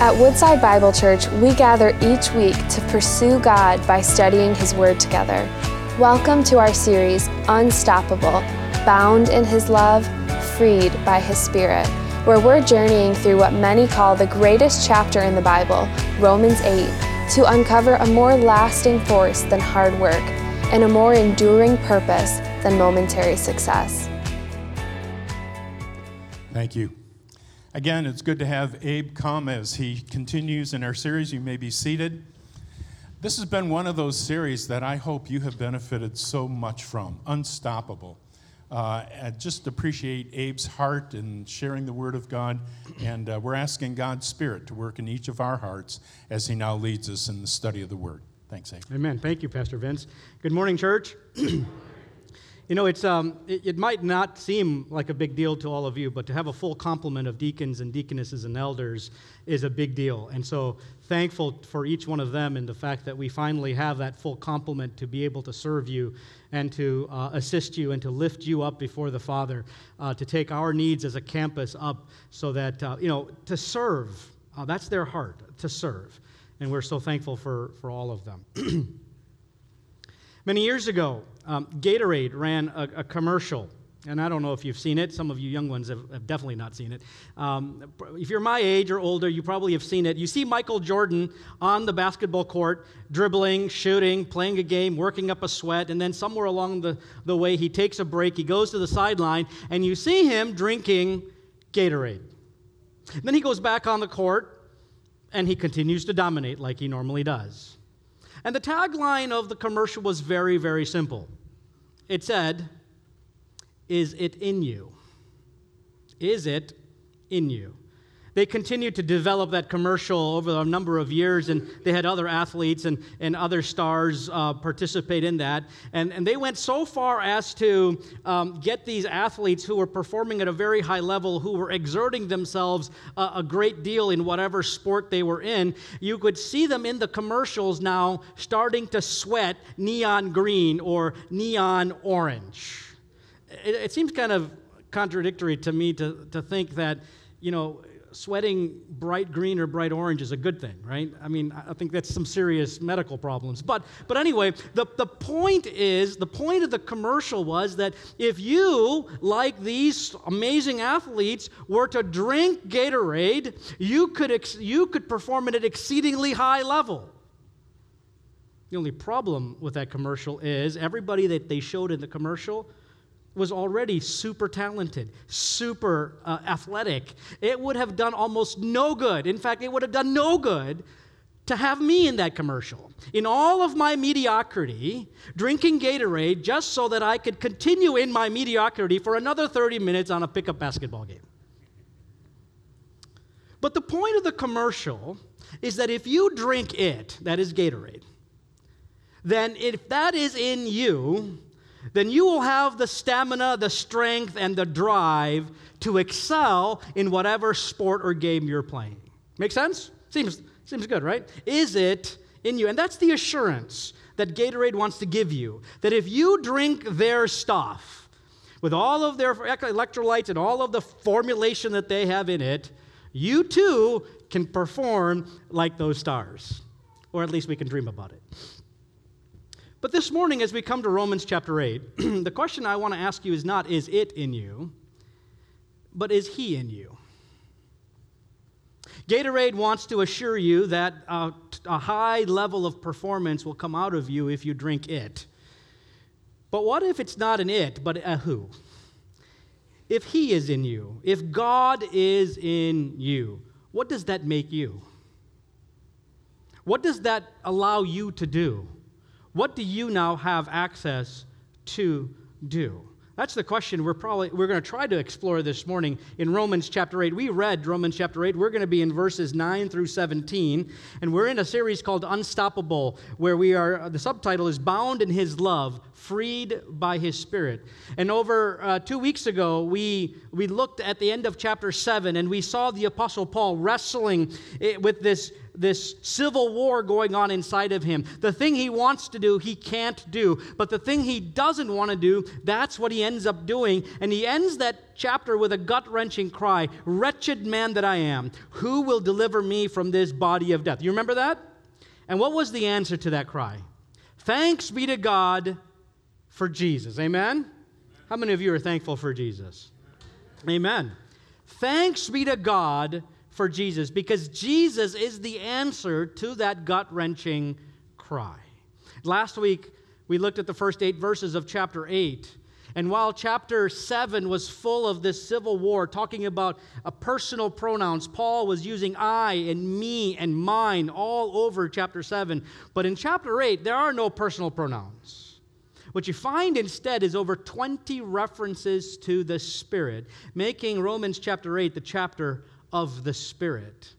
At Woodside Bible Church, we gather each week to pursue God by studying His Word together. Welcome to our series, Unstoppable Bound in His Love, Freed by His Spirit, where we're journeying through what many call the greatest chapter in the Bible, Romans 8, to uncover a more lasting force than hard work and a more enduring purpose than momentary success. Thank you. Again, it's good to have Abe come as he continues in our series. You may be seated. This has been one of those series that I hope you have benefited so much from. Unstoppable. Uh, I just appreciate Abe's heart in sharing the Word of God, and uh, we're asking God's Spirit to work in each of our hearts as He now leads us in the study of the Word. Thanks, Abe. Amen. Thank you, Pastor Vince. Good morning, church. You know, it's, um, it, it, might not seem like a big deal to all of you, but to have a full complement of deacons and deaconesses and elders is a big deal. And so thankful for each one of them and the fact that we finally have that full complement to be able to serve you and to uh, assist you and to lift you up before the Father, uh, to take our needs as a campus up so that, uh, you know, to serve. Uh, that's their heart, to serve. And we're so thankful for, for all of them. Many years ago, um, Gatorade ran a, a, commercial, and I don't know if you've seen it. Some of you young ones have, have definitely not seen it. Um, if you're my age or older, you probably have seen it. You see Michael Jordan on the basketball court, dribbling, shooting, playing a game, working up a sweat, and then somewhere along the, the way, he takes a break, he goes to the sideline, and you see him drinking Gatorade. Then he goes back on the court, and he continues to dominate like he normally does. And the tagline of the commercial was very, very simple it said, Is it in you? Is it in you? They continued to develop that commercial over a number of years, and they had other athletes and, and other stars uh, participate in that. And, and they went so far as to um, get these athletes who were performing at a very high level, who were exerting themselves a, a great deal in whatever sport they were in. You could see them in the commercials now starting to sweat neon green or neon orange. It, it seems kind of contradictory to me to, to think that, you know, sweating bright green or bright orange is a good thing, right? I mean, I think that's some serious medical problems. But, but anyway, the, the point is the point of the commercial was that if you, like these amazing athletes, were to drink Gatorade, you could, ex- you could perform at an exceedingly high level. The only problem with that commercial is everybody that they showed in the commercial was already super talented, super uh, athletic. It would have done almost no good. In fact, it would have done no good to have me in that commercial. In all of my mediocrity, drinking Gatorade just so that I could continue in my mediocrity for another 30 minutes on a pickup basketball game. But the point of the commercial is that if you drink it, that is Gatorade, then if that is in you, then you will have the stamina, the strength, and the drive to excel in whatever sport or game you're playing. Make sense? Seems, seems good, right? Is it in you? And that's the assurance that Gatorade wants to give you that if you drink their stuff, with all of their electrolytes and all of the formulation that they have in it, you too can perform like those stars. Or at least we can dream about it. But this morning, as we come to Romans chapter 8, the question I want to ask you is not, is it in you, but is he in you? Gatorade wants to assure you that a, a high level of performance will come out of you if you drink it. But what if it's not an it, but a who? If he is in you, if God is in you, what does that make you? What does that allow you to do? What do you now have access to do? That's the question we're probably we're going to try to explore this morning in Romans chapter 8. We read Romans chapter 8. We're going to be in verses 9 through 17, and we're in a series called Unstoppable where we are the subtitle is Bound in his love, freed by his spirit. And over uh, 2 weeks ago, we we looked at the end of chapter 7 and we saw the apostle Paul wrestling with this this civil war going on inside of him. The thing he wants to do, he can't do. But the thing he doesn't want to do, that's what he ends up doing. And he ends that chapter with a gut wrenching cry Wretched man that I am, who will deliver me from this body of death? You remember that? And what was the answer to that cry? Thanks be to God for Jesus. Amen? How many of you are thankful for Jesus? Amen. Thanks be to God for Jesus because Jesus is the answer to that gut wrenching cry. Last week, we looked at the first eight verses of chapter 8. And while chapter 7 was full of this civil war, talking about personal pronouns, Paul was using I and me and mine all over chapter 7. But in chapter 8, there are no personal pronouns. What you find instead is over 20 references to the Spirit, making Romans chapter 8 the chapter of the Spirit.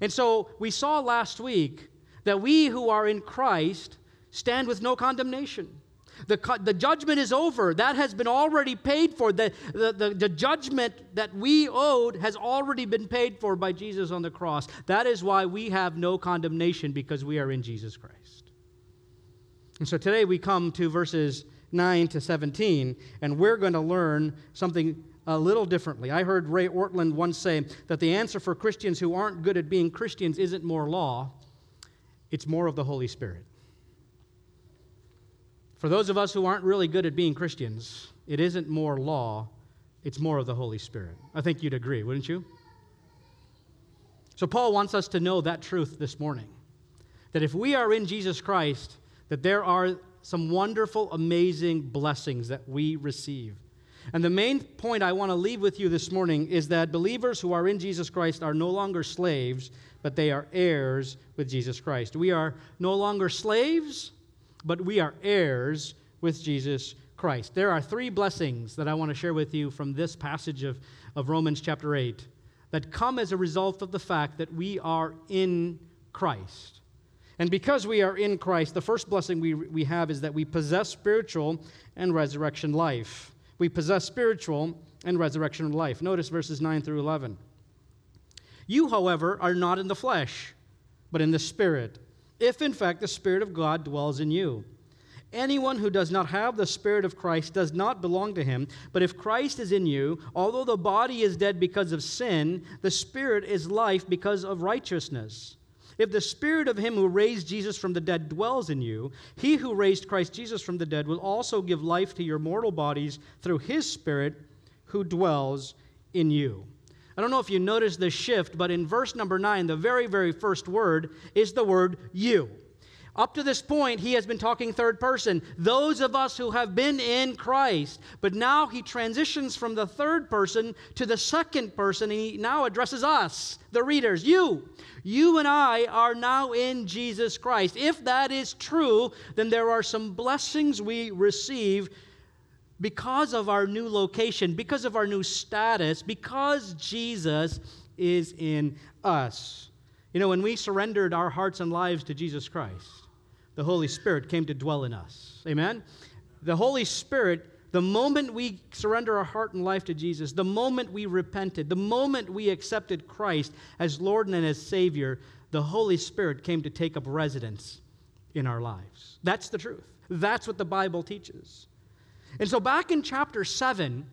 And so we saw last week that we who are in Christ stand with no condemnation. The, the judgment is over. That has been already paid for. The, the, the, the judgment that we owed has already been paid for by Jesus on the cross. That is why we have no condemnation because we are in Jesus Christ. And so today we come to verses 9 to 17, and we're going to learn something a little differently. I heard Ray Ortlund once say that the answer for Christians who aren't good at being Christians isn't more law, it's more of the Holy Spirit. For those of us who aren't really good at being Christians, it isn't more law, it's more of the Holy Spirit. I think you'd agree, wouldn't you? So, Paul wants us to know that truth this morning that if we are in Jesus Christ, that there are some wonderful, amazing blessings that we receive. And the main point I want to leave with you this morning is that believers who are in Jesus Christ are no longer slaves, but they are heirs with Jesus Christ. We are no longer slaves, but we are heirs with Jesus Christ. There are three blessings that I want to share with you from this passage of, of Romans chapter 8 that come as a result of the fact that we are in Christ. And because we are in Christ, the first blessing we, we have is that we possess spiritual and resurrection life. We possess spiritual and resurrection life. Notice verses 9 through 11. You, however, are not in the flesh, but in the Spirit, if in fact the Spirit of God dwells in you. Anyone who does not have the Spirit of Christ does not belong to him. But if Christ is in you, although the body is dead because of sin, the Spirit is life because of righteousness. If the spirit of him who raised Jesus from the dead dwells in you, he who raised Christ Jesus from the dead will also give life to your mortal bodies through his spirit who dwells in you. I don't know if you noticed the shift, but in verse number nine, the very, very first word is the word you. Up to this point, he has been talking third person, those of us who have been in Christ. But now he transitions from the third person to the second person, and he now addresses us, the readers, you. You and I are now in Jesus Christ. If that is true, then there are some blessings we receive because of our new location, because of our new status, because Jesus is in us. You know, when we surrendered our hearts and lives to Jesus Christ, the Holy Spirit came to dwell in us. Amen? The Holy Spirit, the moment we surrender our heart and life to Jesus, the moment we repented, the moment we accepted Christ as Lord and as Savior, the Holy Spirit came to take up residence in our lives. That's the truth. That's what the Bible teaches. And so back in chapter 7,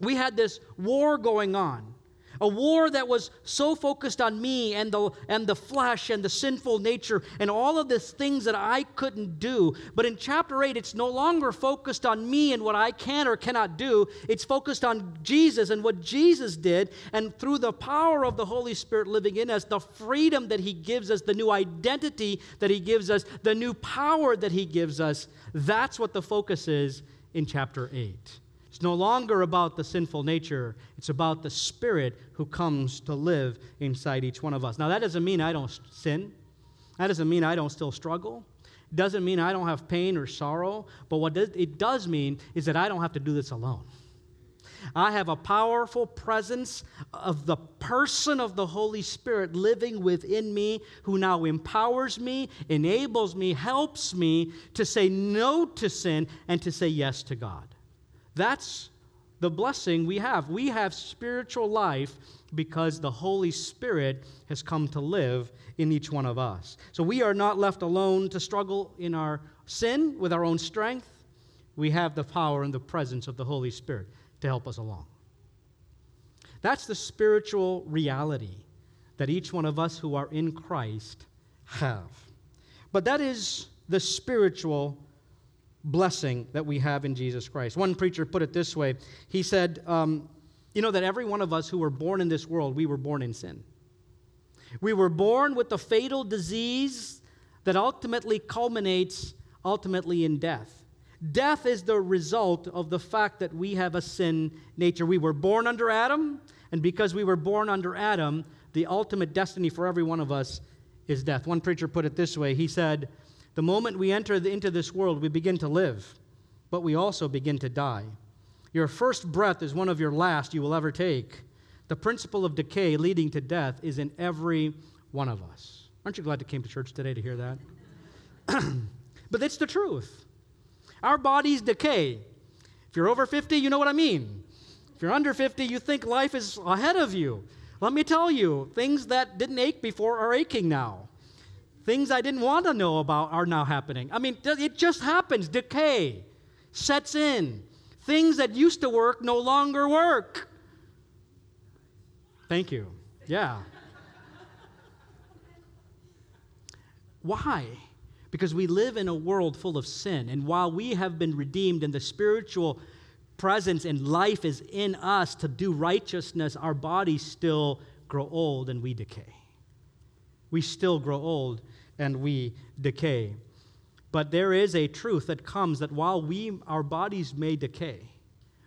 we had this war going on. A war that was so focused on me and the, and the flesh and the sinful nature and all of these things that I couldn't do. But in chapter 8, it's no longer focused on me and what I can or cannot do. It's focused on Jesus and what Jesus did. And through the power of the Holy Spirit living in us, the freedom that He gives us, the new identity that He gives us, the new power that He gives us, that's what the focus is in chapter 8. No longer about the sinful nature, it's about the Spirit who comes to live inside each one of us. Now, that doesn't mean I don't sin, that doesn't mean I don't still struggle. It doesn't mean I don't have pain or sorrow, but what it does mean is that I don't have to do this alone. I have a powerful presence of the person of the Holy Spirit living within me who now empowers me, enables me, helps me to say no to sin and to say yes to God. That's the blessing we have. We have spiritual life because the Holy Spirit has come to live in each one of us. So we are not left alone to struggle in our sin with our own strength. We have the power and the presence of the Holy Spirit to help us along. That's the spiritual reality that each one of us who are in Christ have. But that is the spiritual blessing that we have in Jesus Christ. One preacher put it this way he said, um, You know, that every one of us who were born in this world, we were born in sin. We were born with the fatal disease that ultimately culminates ultimately in death. Death is the result of the fact that we have a sin nature. We were born under Adam, and because we were born under Adam, the ultimate destiny for every one of us is death. One preacher put it this way He said, The moment we enter into this world, we begin to live, but we also begin to die. Your first breath is one of your last you will ever take. The principle of decay leading to death is in every one of us. Aren't you glad you came to church today to hear that? but it's the truth. Our bodies decay. If you're over 50, you know what I mean. If you're under 50, you think life is ahead of you. Let me tell you, things that didn't ache before are aching now. Things I didn't want to know about are now happening. I mean, it just happens. Decay sets in. Things that used to work no longer work. Thank you. Yeah. Why? Because we live in a world full of sin. And while we have been redeemed and the spiritual presence and life is in us to do righteousness, our bodies still grow old and we decay. We still grow old and we decay. But there is a truth that comes that while we our bodies may decay,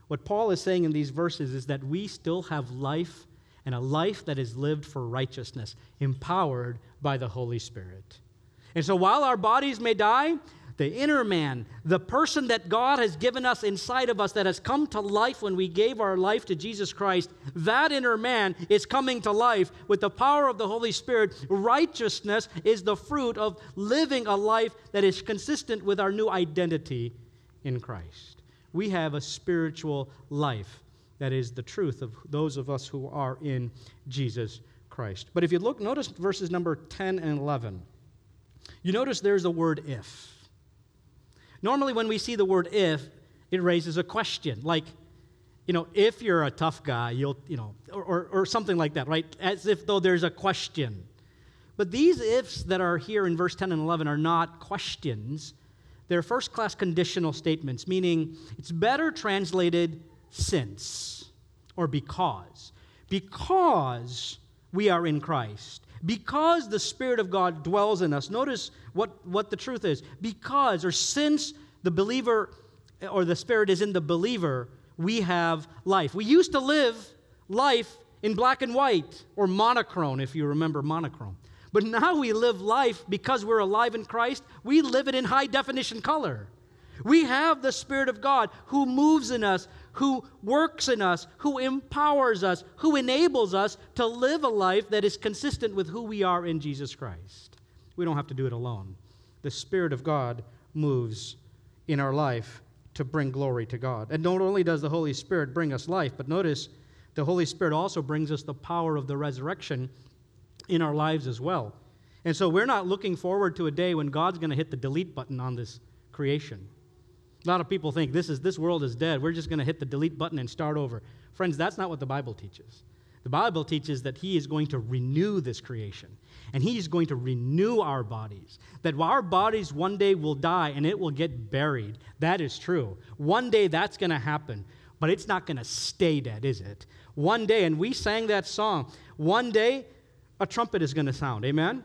what Paul is saying in these verses is that we still have life and a life that is lived for righteousness, empowered by the Holy Spirit. And so while our bodies may die, the inner man, the person that God has given us inside of us that has come to life when we gave our life to Jesus Christ, that inner man is coming to life with the power of the Holy Spirit. Righteousness is the fruit of living a life that is consistent with our new identity in Christ. We have a spiritual life that is the truth of those of us who are in Jesus Christ. But if you look, notice verses number 10 and 11. You notice there's a word if. Normally, when we see the word if, it raises a question like, you know, if you're a tough guy, you'll, you know, or, or, or something like that, right? As if though there's a question. But these ifs that are here in verse 10 and 11 are not questions. They're first class conditional statements, meaning it's better translated since or because. Because we are in Christ. Because the Spirit of God dwells in us. Notice what, what the truth is. Because or since the believer or the Spirit is in the believer, we have life. We used to live life in black and white or monochrome, if you remember monochrome. But now we live life because we're alive in Christ, we live it in high definition color. We have the Spirit of God who moves in us, who works in us, who empowers us, who enables us to live a life that is consistent with who we are in Jesus Christ. We don't have to do it alone. The Spirit of God moves in our life to bring glory to God. And not only does the Holy Spirit bring us life, but notice the Holy Spirit also brings us the power of the resurrection in our lives as well. And so we're not looking forward to a day when God's going to hit the delete button on this creation. A lot of people think this, is, this world is dead. We're just going to hit the delete button and start over. Friends, that's not what the Bible teaches. The Bible teaches that He is going to renew this creation, and He is going to renew our bodies. That our bodies one day will die and it will get buried. That is true. One day that's going to happen, but it's not going to stay dead, is it? One day, and we sang that song, one day a trumpet is going to sound. Amen?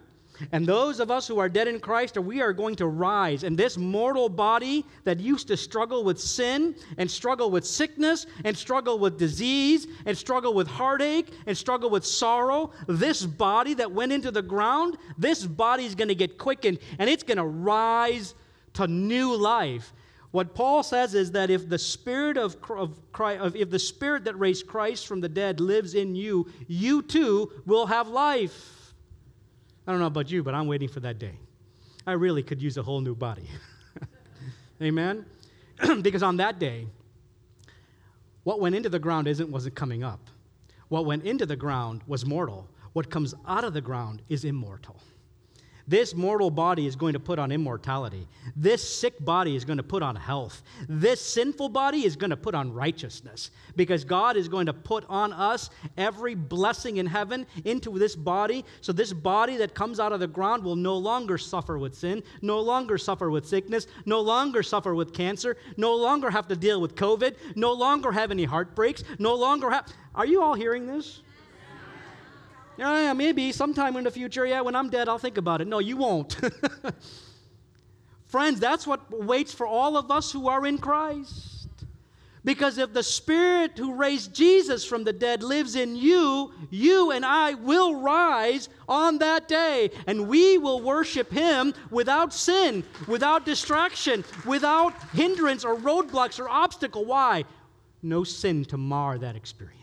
And those of us who are dead in Christ, we are going to rise. And this mortal body that used to struggle with sin and struggle with sickness and struggle with disease and struggle with heartache and struggle with sorrow, this body that went into the ground, this body is going to get quickened and it's going to rise to new life. What Paul says is that if the spirit of, of Christ, if the spirit that raised Christ from the dead lives in you, you too will have life. I don't know about you, but I'm waiting for that day. I really could use a whole new body. Amen? because on that day, What went into the ground isn't wasn't coming up. What went into the ground was mortal. What comes out of the ground is immortal. This mortal body is going to put on immortality. This sick body is going to put on health. This sinful body is going to put on righteousness because God is going to put on us every blessing in heaven into this body. So, this body that comes out of the ground will no longer suffer with sin, no longer suffer with sickness, no longer suffer with cancer, no longer have to deal with COVID, no longer have any heartbreaks, no longer have. Are you all hearing this? Yeah, maybe sometime in the future, yeah, when I'm dead, I'll think about it. No, you won't. Friends, that's what waits for all of us who are in Christ. Because if the Spirit who raised Jesus from the dead lives in you, you and I will rise on that day, and we will worship Him without sin, without distraction, without hindrance or roadblocks or obstacle. Why? No sin to mar that experience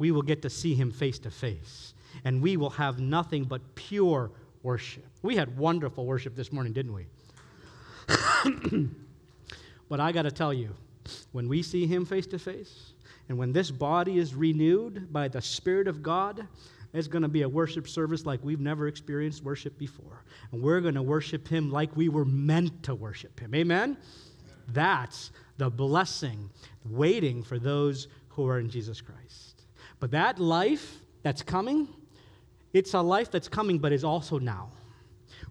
we will get to see him face to face. And we will have nothing but pure worship. We had wonderful worship this morning, didn't we? but I got to tell you, when we see him face to face, and when this body is renewed by the Spirit of God, it's going to be a worship service like we've never experienced worship before. And we're going to worship him like we were meant to worship him. Amen? That's the blessing waiting for those who are in Jesus Christ. But that life that's coming, it's a life that's coming, but is also now.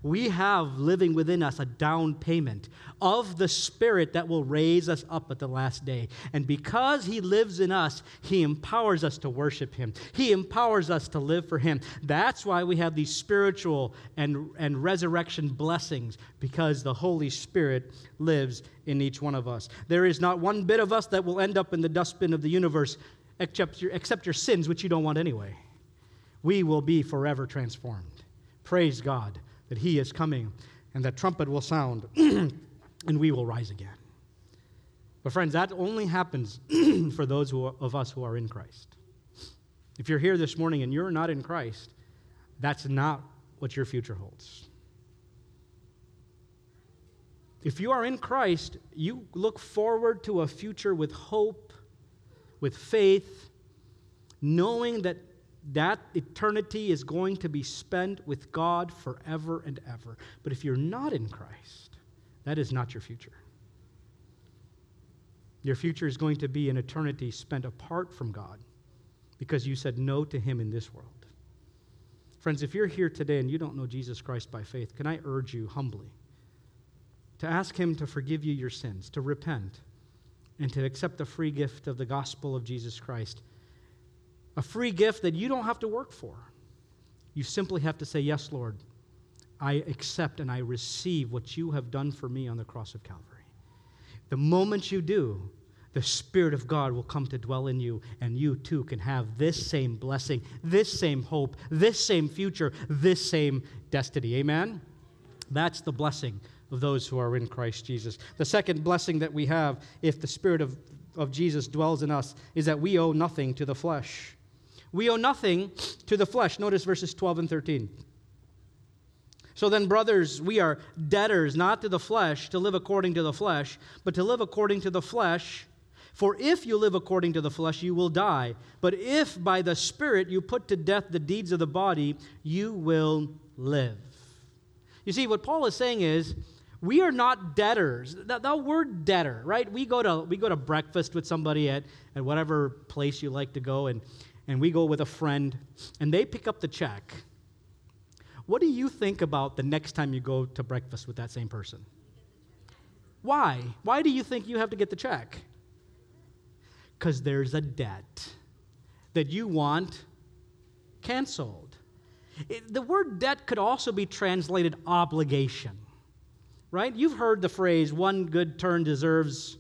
We have living within us a down payment of the Spirit that will raise us up at the last day. And because He lives in us, He empowers us to worship Him. He empowers us to live for Him. That's why we have these spiritual and, and resurrection blessings, because the Holy Spirit lives in each one of us. There is not one bit of us that will end up in the dustbin of the universe except your, except your sins, which you don't want anyway. We will be forever transformed. Praise God that He is coming and that trumpet will sound and we will rise again. But, friends, that only happens for those who, of us who are in Christ. If you're here this morning and you're not in Christ, that's not what your future holds. If you are in Christ, you look forward to a future with hope with faith, knowing that that eternity is going to be spent with God forever and ever. But if you're not in Christ, that is not your future. Your future is going to be an eternity spent apart from God because you said no to Him in this world. Friends, if you're here today and you don't know Jesus Christ by faith, can I urge you humbly to ask Him to forgive you your sins, to repent, and to accept the free gift of the gospel of Jesus Christ. A free gift that you don't have to work for. You simply have to say, Yes, Lord, I accept and I receive what you have done for me on the cross of Calvary. The moment you do, the Spirit of God will come to dwell in you, and you too can have this same blessing, this same hope, this same future, this same destiny. Amen? That's the blessing those who are in Christ Jesus. The second blessing that we have, if the Spirit of, of Jesus dwells in us, is that we owe nothing to the flesh. We owe nothing to the flesh. Notice verses 12 and 13. So then, brothers, we are debtors not to the flesh to live according to the flesh, but to live according to the flesh. For if you live according to the flesh, you will die. But if by the Spirit you put to death the deeds of the body, you will live. You see, what Paul is saying is we are not debtors. That, that, word debtor, right? We go to we go to breakfast with somebody at, at whatever place you like to go, and, and we go with a friend, and they pick up the check. What do you think about the next time you go to breakfast with that same person? Why? Why do you think you have to get the check? Because there's a debt that you want canceled. It, the word debt could also be translated obligation right? You've heard the phrase, one good turn deserves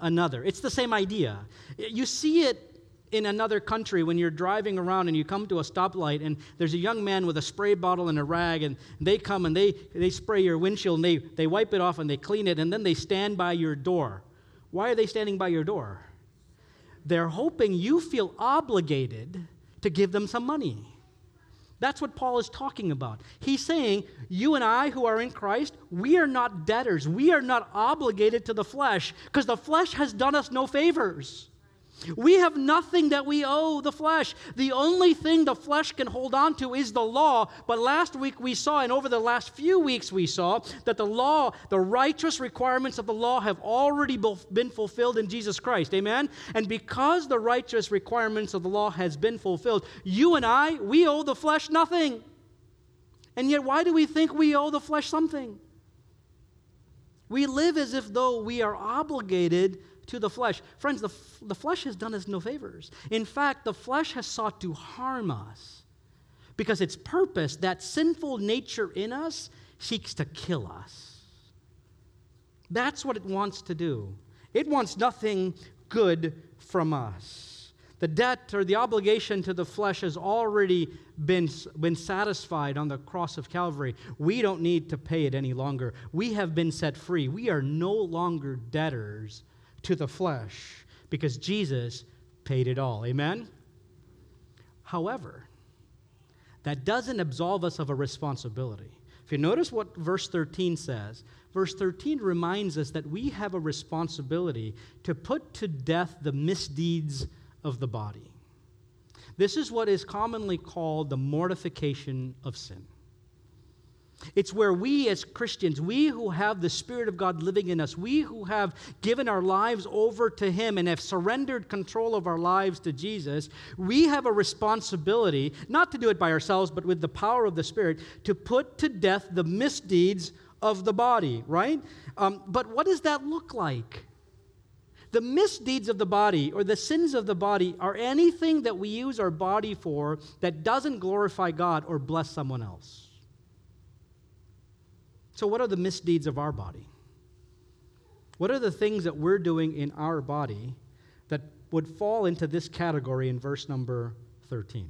another. It's the same idea. You see it in another country when you're driving around and you come to a stoplight and there's a young man with a spray bottle and a rag and they come and they, they spray your windshield and they, they wipe it off and they clean it and then they stand by your door. Why are they standing by your door? They're hoping you feel obligated to give them some money. That's what Paul is talking about. He's saying, You and I who are in Christ, we are not debtors. We are not obligated to the flesh because the flesh has done us no favors. We have nothing that we owe the flesh. The only thing the flesh can hold on to is the law. But last week we saw, and over the last few weeks we saw, that the law, the righteous requirements of the law, have already been fulfilled in Jesus Christ. Amen? And because the righteous requirements of the law has been fulfilled, you and I, we owe the flesh nothing. And yet, why do we think we owe the flesh something? We live as if though we are obligated to the flesh. Friends, the, the flesh has done us no favors. In fact, the flesh has sought to harm us because its purpose, that sinful nature in us, seeks to kill us. That's what it wants to do. It wants nothing good from us. The debt or the obligation to the flesh has already been, been satisfied on the cross of Calvary. We don't need to pay it any longer. We have been set free. We are no longer debtors to the flesh because Jesus paid it all. Amen? However, that doesn't absolve us of a responsibility. If you notice what verse 13 says, verse 13 reminds us that we have a responsibility to put to death the misdeeds of the body. This is what is commonly called the mortification of sin. It's where we as Christians, we who have the Spirit of God living in us, we who have given our lives over to Him and have surrendered control of our lives to Jesus, we have a responsibility, not to do it by ourselves, but with the power of the Spirit, to put to death the misdeeds of the body, right? Um, but what does that look like? The misdeeds of the body or the sins of the body are anything that we use our body for that doesn't glorify God or bless someone else. So, what are the misdeeds of our body? What are the things that we're doing in our body that would fall into this category in verse number 13?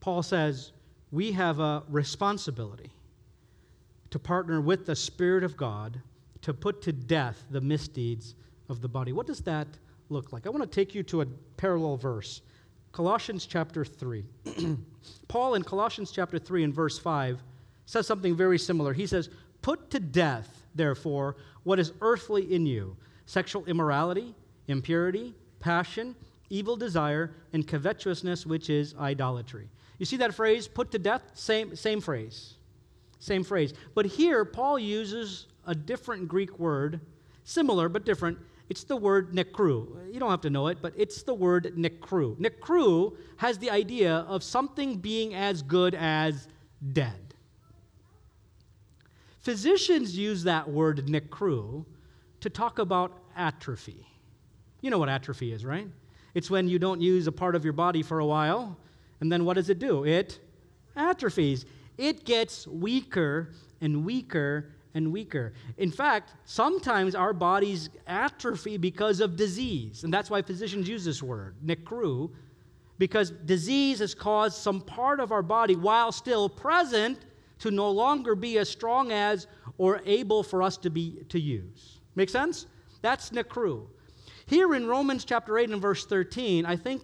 Paul says, We have a responsibility to partner with the Spirit of God to put to death the misdeeds of the body. What does that look like? I want to take you to a parallel verse. Colossians chapter 3. Paul in Colossians chapter 3 and verse 5 says something very similar. He says, Put to death, therefore, what is earthly in you sexual immorality, impurity, passion, evil desire, and covetousness, which is idolatry. You see that phrase, put to death? Same, same phrase. Same phrase. But here, Paul uses a different Greek word, similar but different. It's the word nekru. You don't have to know it, but it's the word nekru. Nekru has the idea of something being as good as dead. Physicians use that word necru to talk about atrophy. You know what atrophy is, right? It's when you don't use a part of your body for a while, and then what does it do? It atrophies. It gets weaker and weaker and weaker. In fact, sometimes our bodies atrophy because of disease, and that's why physicians use this word, necru, because disease has caused some part of our body, while still present, to no longer be as strong as or able for us to be to use. Make sense? That's nekru. Here in Romans chapter 8 and verse 13, I think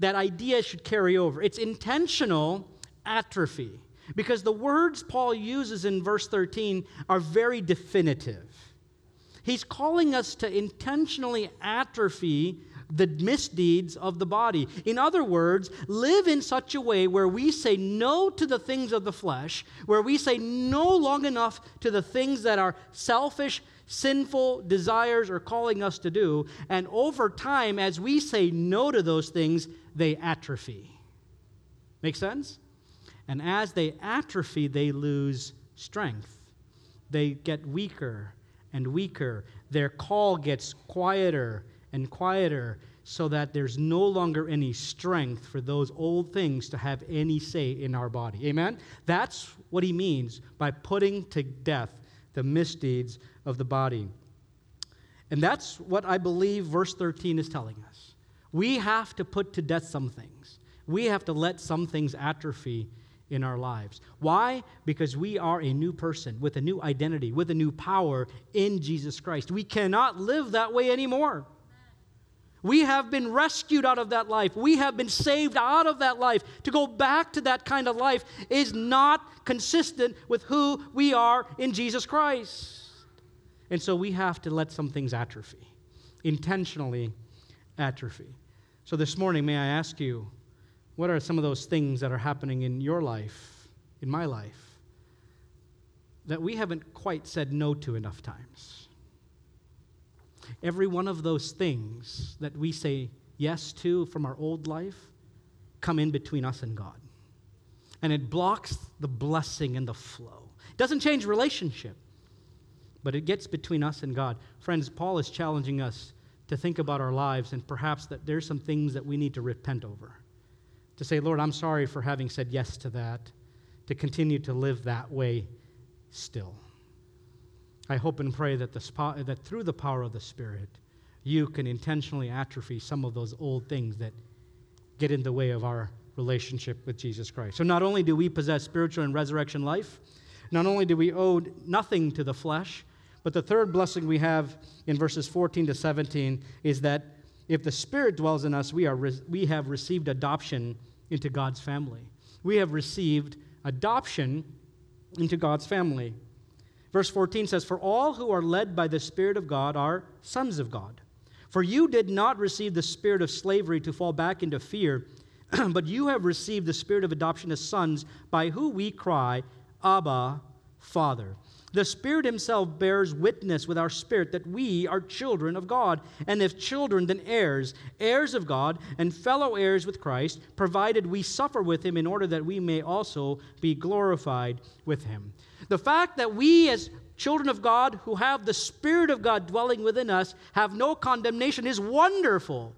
that idea should carry over. It's intentional atrophy because the words Paul uses in verse 13 are very definitive. He's calling us to intentionally atrophy the misdeeds of the body. In other words, live in such a way where we say no to the things of the flesh, where we say no long enough to the things that our selfish, sinful desires are calling us to do. And over time, as we say no to those things, they atrophy. Make sense? And as they atrophy, they lose strength. They get weaker and weaker. Their call gets quieter and quieter so that there's no longer any strength for those old things to have any say in our body. Amen? That's what he means by putting to death the misdeeds of the body. And that's what I believe verse 13 is telling us. We have to put to death some things. We have to let some things atrophy in our lives. Why? Because we are a new person with a new identity, with a new power in Jesus Christ. We cannot live that way anymore. We have been rescued out of that life. We have been saved out of that life. To go back to that kind of life is not consistent with who we are in Jesus Christ. And so we have to let some things atrophy, intentionally atrophy. So this morning, may I ask you, what are some of those things that are happening in your life, in my life, that we haven't quite said no to enough times? Every one of those things that we say yes to from our old life come in between us and God. And it blocks the blessing and the flow. It doesn't change relationship, but it gets between us and God. Friends, Paul is challenging us to think about our lives and perhaps that there's some things that we need to repent over. To say, Lord, I'm sorry for having said yes to that, to continue to live that way still. I hope and pray that, the, that through the power of the Spirit, you can intentionally atrophy some of those old things that get in the way of our relationship with Jesus Christ. So, not only do we possess spiritual and resurrection life, not only do we owe nothing to the flesh, but the third blessing we have in verses 14 to 17 is that if the Spirit dwells in us, we, are re- we have received adoption into God's family. We have received adoption into God's family. Verse 14 says, For all who are led by the Spirit of God are sons of God. For you did not receive the spirit of slavery to fall back into fear, but you have received the spirit of adoption as sons, by who we cry, Abba, Father. The Spirit Himself bears witness with our spirit that we are children of God. And if children, then heirs, heirs of God, and fellow heirs with Christ, provided we suffer with Him in order that we may also be glorified with Him. The fact that we, as children of God who have the Spirit of God dwelling within us, have no condemnation is wonderful.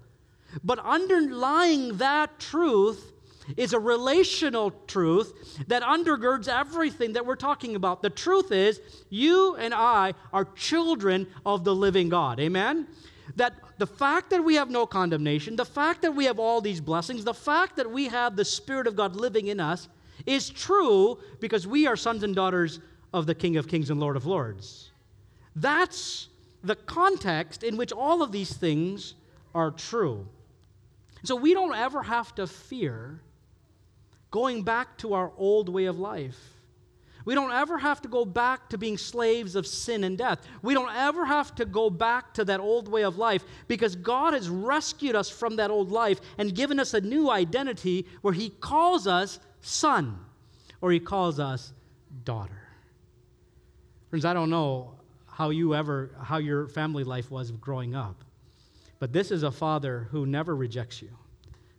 But underlying that truth is a relational truth that undergirds everything that we're talking about. The truth is, you and I are children of the living God. Amen? That the fact that we have no condemnation, the fact that we have all these blessings, the fact that we have the Spirit of God living in us is true because we are sons and daughters of the King of Kings and Lord of Lords. That's the context in which all of these things are true. So we don't ever have to fear going back to our old way of life. We don't ever have to go back to being slaves of sin and death. We don't ever have to go back to that old way of life because God has rescued us from that old life and given us a new identity where He calls us son or He calls us daughter. Friends, I don't know how you ever, how your family life was growing up, but this is a father who never rejects you,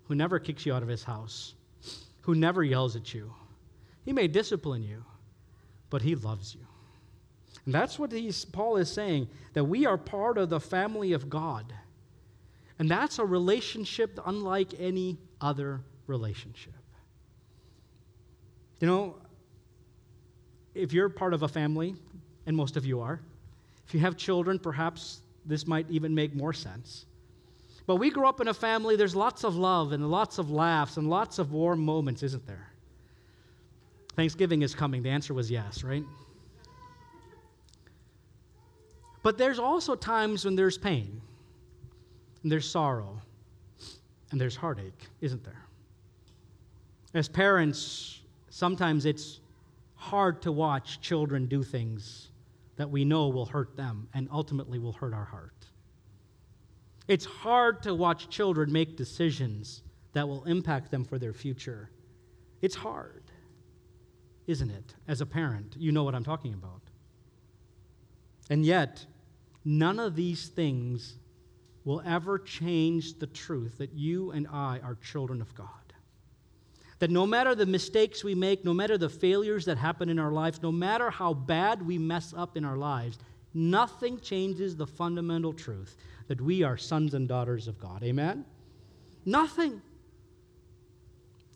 who never kicks you out of his house who never yells at you. He may discipline you, but he loves you. And that's what Paul is saying that we are part of the family of God. And that's a relationship unlike any other relationship. You know, if you're part of a family, and most of you are, if you have children, perhaps this might even make more sense. But we grew up in a family, there's lots of love and lots of laughs and lots of warm moments, isn't there? Thanksgiving is coming. The answer was yes, right? But there's also times when there's pain, and there's sorrow, and there's heartache, isn't there? As parents, sometimes it's hard to watch children do things that we know will hurt them and ultimately will hurt our heart. It's hard to watch children make decisions that will impact them for their future. It's hard, isn't it? As a parent, you know what I'm talking about. And yet, none of these things will ever change the truth that you and I are children of God. That no matter the mistakes we make, no matter the failures that happen in our lives, no matter how bad we mess up in our lives, nothing changes the fundamental truth that we are sons and daughters of God. Amen? Nothing.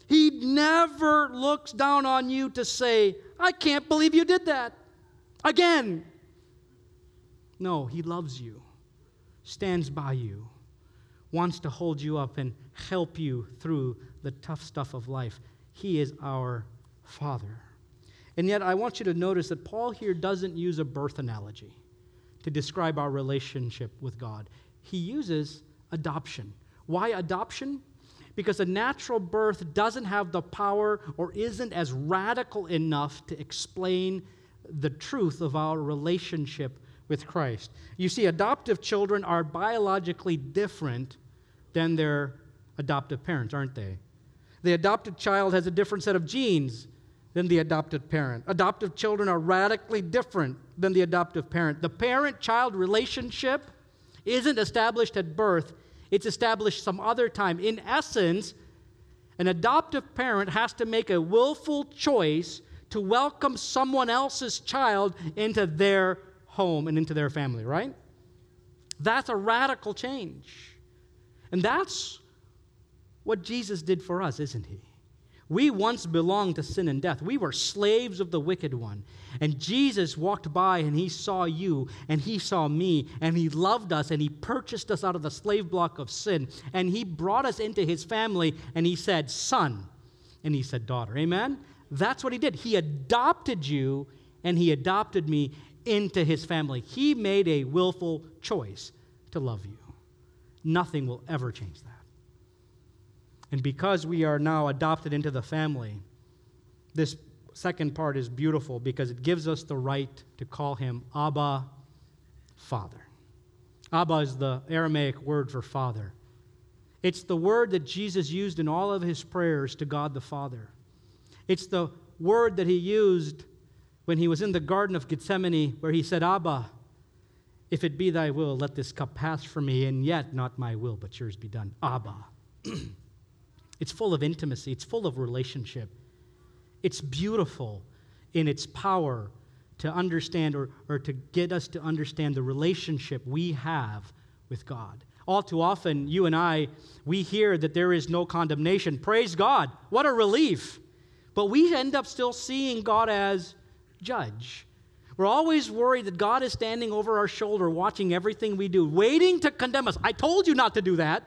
He never looks down on you to say, I can't believe you did that. Again. No, He loves you, stands by you, wants to hold you up and help you through the tough stuff of life. He is our Father. And yet, I want you to notice that Paul here doesn't use a birth analogy to describe our relationship with God. He uses adoption. Why adoption? Because a natural birth doesn't have the power or isn't as radical enough to explain the truth of our relationship with Christ. You see, adoptive children are biologically different than their adoptive parents, aren't they? The adopted child has a different set of genes than the adopted parent. Adoptive children are radically different than the adoptive parent. The parent child relationship isn't established at birth, it's established some other time. In essence, an adoptive parent has to make a willful choice to welcome someone else's child into their home and into their family, right? That's a radical change. And that's what Jesus did for us, isn't he? We once belonged to sin and death. We were slaves of the wicked one. And Jesus walked by and he saw you and he saw me and he loved us and he purchased us out of the slave block of sin and he brought us into his family and he said, Son. And he said, Daughter. Amen? That's what he did. He adopted you and he adopted me into his family. He made a willful choice to love you. Nothing will ever change that. And because we are now adopted into the family, this second part is beautiful because it gives us the right to call him Abba, Father. Abba is the Aramaic word for father. It's the word that Jesus used in all of his prayers to God the Father. It's the word that he used when he was in the Garden of Gethsemane, where he said, Abba, if it be thy will, let this cup pass from me, and yet not my will, but yours be done. Abba. it's full of intimacy, it's full of relationship. It's beautiful in its power to understand or, or to get us to understand the relationship we have with God. All too often, you and I, we hear that there is no condemnation. Praise God. What a relief. But we end up still seeing God as judge. We're always worried that God is standing over our shoulder, watching everything we do, waiting to condemn us. I told you not to do that.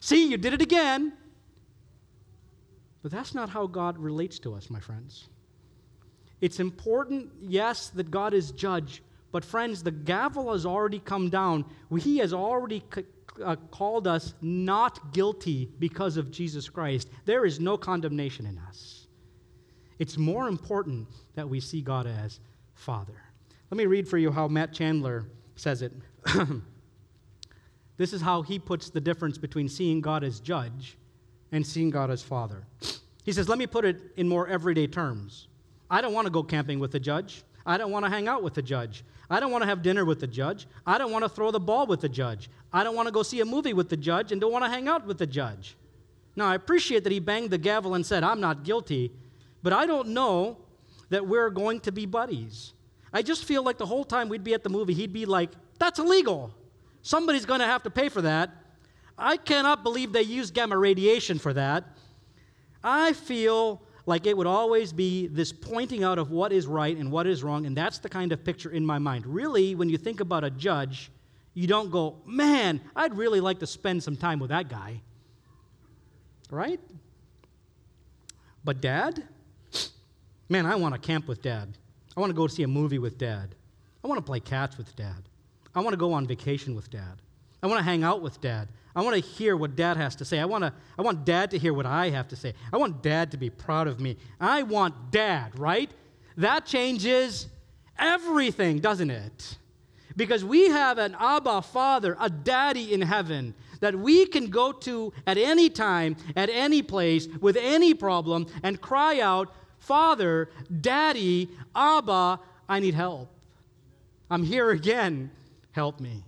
See, you did it again. But that's not how God relates to us, my friends. It's important, yes, that God is judge, but friends, the gavel has already come down. He has already c- uh, called us not guilty because of Jesus Christ. There is no condemnation in us. It's more important that we see God as Father. Let me read for you how Matt Chandler says it. this is how he puts the difference between seeing God as judge and seeing God as Father. He says, Let me put it in more everyday terms. I don't want to go camping with the judge. I don't want to hang out with the judge. I don't want to have dinner with the judge. I don't want to throw the ball with the judge. I don't want to go see a movie with the judge and don't want to hang out with the judge. Now, I appreciate that he banged the gavel and said, I'm not guilty, but I don't know that we're going to be buddies. I just feel like the whole time we'd be at the movie, he'd be like, That's illegal. Somebody's going to have to pay for that. I cannot believe they use gamma radiation for that. I feel like it would always be this pointing out of what is right and what is wrong, and that's the kind of picture in my mind. Really, when you think about a judge, you don't go, man, I'd really like to spend some time with that guy. Right? But dad? Man, I want to camp with dad. I want to go see a movie with dad. I want to play catch with dad. I want to go on vacation with dad. I want to hang out with dad. I want to hear what dad has to say. I want, to, I want dad to hear what I have to say. I want dad to be proud of me. I want dad, right? That changes everything, doesn't it? Because we have an Abba Father, a daddy in heaven that we can go to at any time, at any place, with any problem, and cry out, Father, Daddy, Abba, I need help. I'm here again. Help me.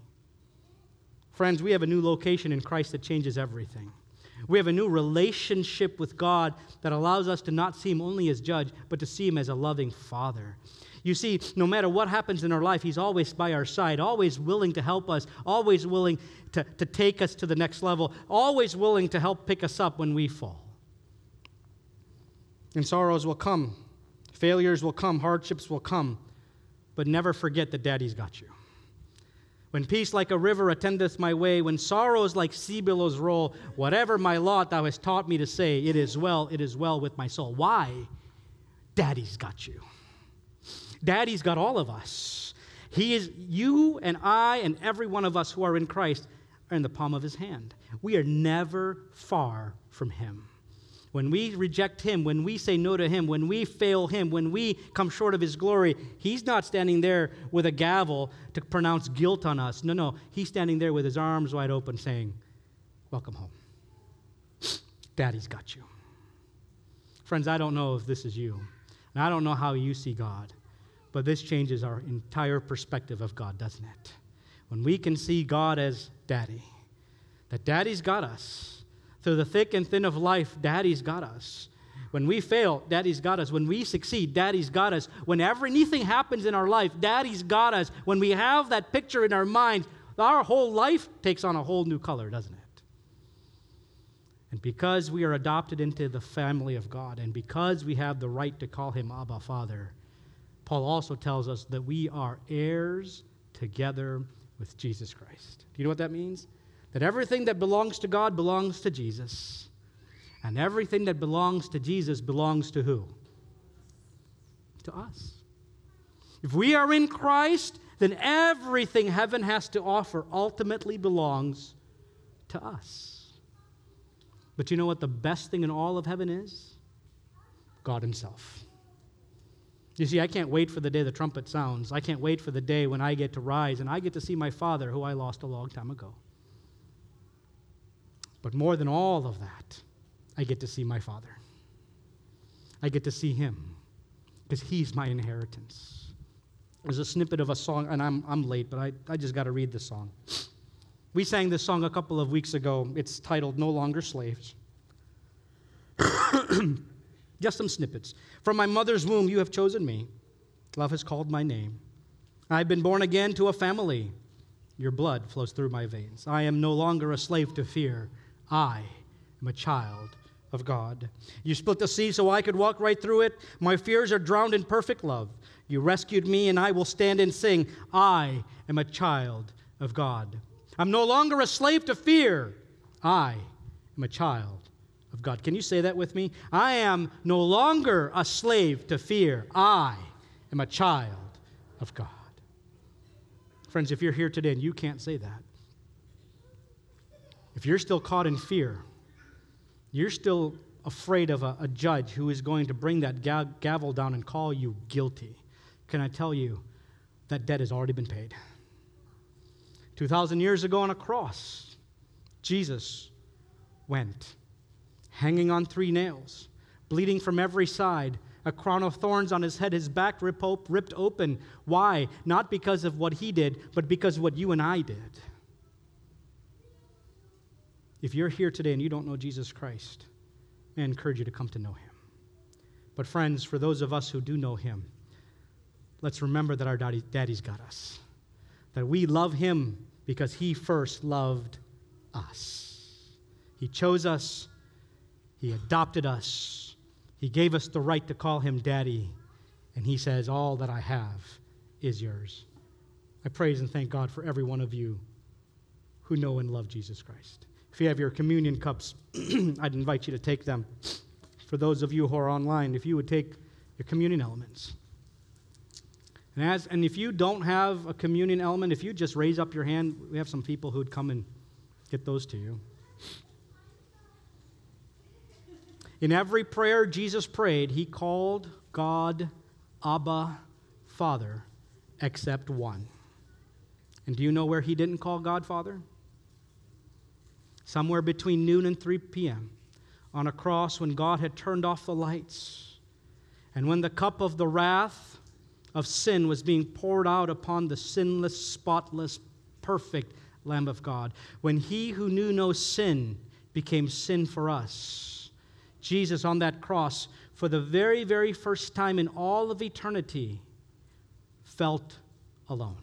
Friends, we have a new location in Christ that changes everything. We have a new relationship with God that allows us to not see Him only as judge, but to see Him as a loving Father. You see, no matter what happens in our life, He's always by our side, always willing to help us, always willing to, to take us to the next level, always willing to help pick us up when we fall. And sorrows will come, failures will come, hardships will come, but never forget that Daddy's got you. When peace like a river attendeth my way, when sorrows like sea billows roll, whatever my lot thou hast taught me to say, it is well, it is well with my soul. Why? Daddy's got you. Daddy's got all of us. He is you and I and every one of us who are in Christ are in the palm of his hand. We are never far from him. When we reject him, when we say no to him, when we fail him, when we come short of his glory, he's not standing there with a gavel to pronounce guilt on us. No, no. He's standing there with his arms wide open saying, Welcome home. Daddy's got you. Friends, I don't know if this is you, and I don't know how you see God, but this changes our entire perspective of God, doesn't it? When we can see God as daddy, that daddy's got us through the thick and thin of life, Daddy's got us. When we fail, Daddy's got us. When we succeed, Daddy's got us. Whenever anything happens in our life, Daddy's got us. When we have that picture in our mind, our whole life takes on a whole new color, doesn't it? And because we are adopted into the family of God, and because we have the right to call him Abba Father, Paul also tells us that we are heirs together with Jesus Christ. Do you know what that means? That everything that belongs to God belongs to Jesus, and everything that belongs to Jesus belongs to who? To us. If we are in Christ, then everything heaven has to offer ultimately belongs to us. But you know what the best thing in all of heaven is? God Himself. You see, I can't wait for the day the trumpet sounds. I can't wait for the day when I get to rise and I get to see my Father, who I lost a long time ago. But more than all of that, I get to see my Father. I get to see Him because He's my inheritance. There's a snippet of a song, and I'm, I'm late, but I, I just got to read this song. We sang this song a couple of weeks ago. It's titled No Longer Slaves. just some snippets. From my mother's womb, you have chosen me. Love has called my name. I've been born again to a family. Your blood flows through my veins. I am no longer a slave to fear. I am a child of God. You split the sea so I could walk right through it. My fears are drowned in perfect love. You rescued me, and I will stand and sing, I am a child of God. I'm no longer a slave to fear. I am a child of God. Can you say that with me? I am no longer a slave to fear. I am a child of God. Friends, if you're here today and you can't say that, if you're still caught in fear, you're still afraid of a, a judge who is going to bring that ga- gavel down and call you guilty, can I tell you that debt has already been paid? 2,000 years ago on a cross, Jesus went, hanging on three nails, bleeding from every side, a crown of thorns on his head, his back ripped open. Why? Not because of what he did, but because of what you and I did. If you're here today and you don't know Jesus Christ, I encourage you to come to know him. But, friends, for those of us who do know him, let's remember that our daddy, daddy's got us. That we love him because he first loved us. He chose us, he adopted us, he gave us the right to call him daddy, and he says, All that I have is yours. I praise and thank God for every one of you who know and love Jesus Christ. If you have your communion cups, I'd invite you to take them. For those of you who are online, if you would take your communion elements. And, as, and if you don't have a communion element, if you just raise up your hand, we have some people who'd come and get those to you. In every prayer Jesus prayed, he called God Abba, Father, except one. And do you know where he didn't call God Father? Somewhere between noon and 3 p.m., on a cross when God had turned off the lights, and when the cup of the wrath of sin was being poured out upon the sinless, spotless, perfect Lamb of God, when he who knew no sin became sin for us. Jesus on that cross, for the very, very first time in all of eternity, felt alone.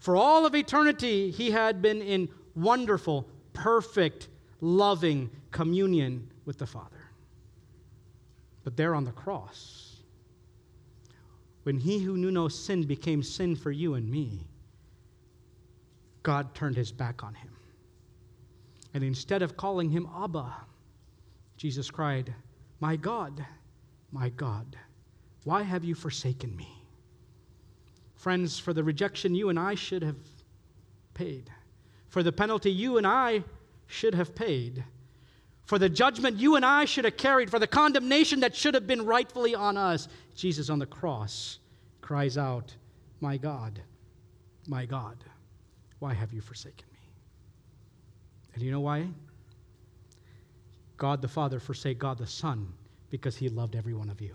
For all of eternity, he had been in wonderful, perfect, loving communion with the Father. But there on the cross, when he who knew no sin became sin for you and me, God turned his back on him. And instead of calling him Abba, Jesus cried, My God, my God, why have you forsaken me? Friends, for the rejection you and I should have paid, for the penalty you and I should have paid, for the judgment you and I should have carried, for the condemnation that should have been rightfully on us. Jesus on the cross cries out, My God, my God, why have you forsaken me? And you know why? God the Father forsake God the Son because he loved every one of you.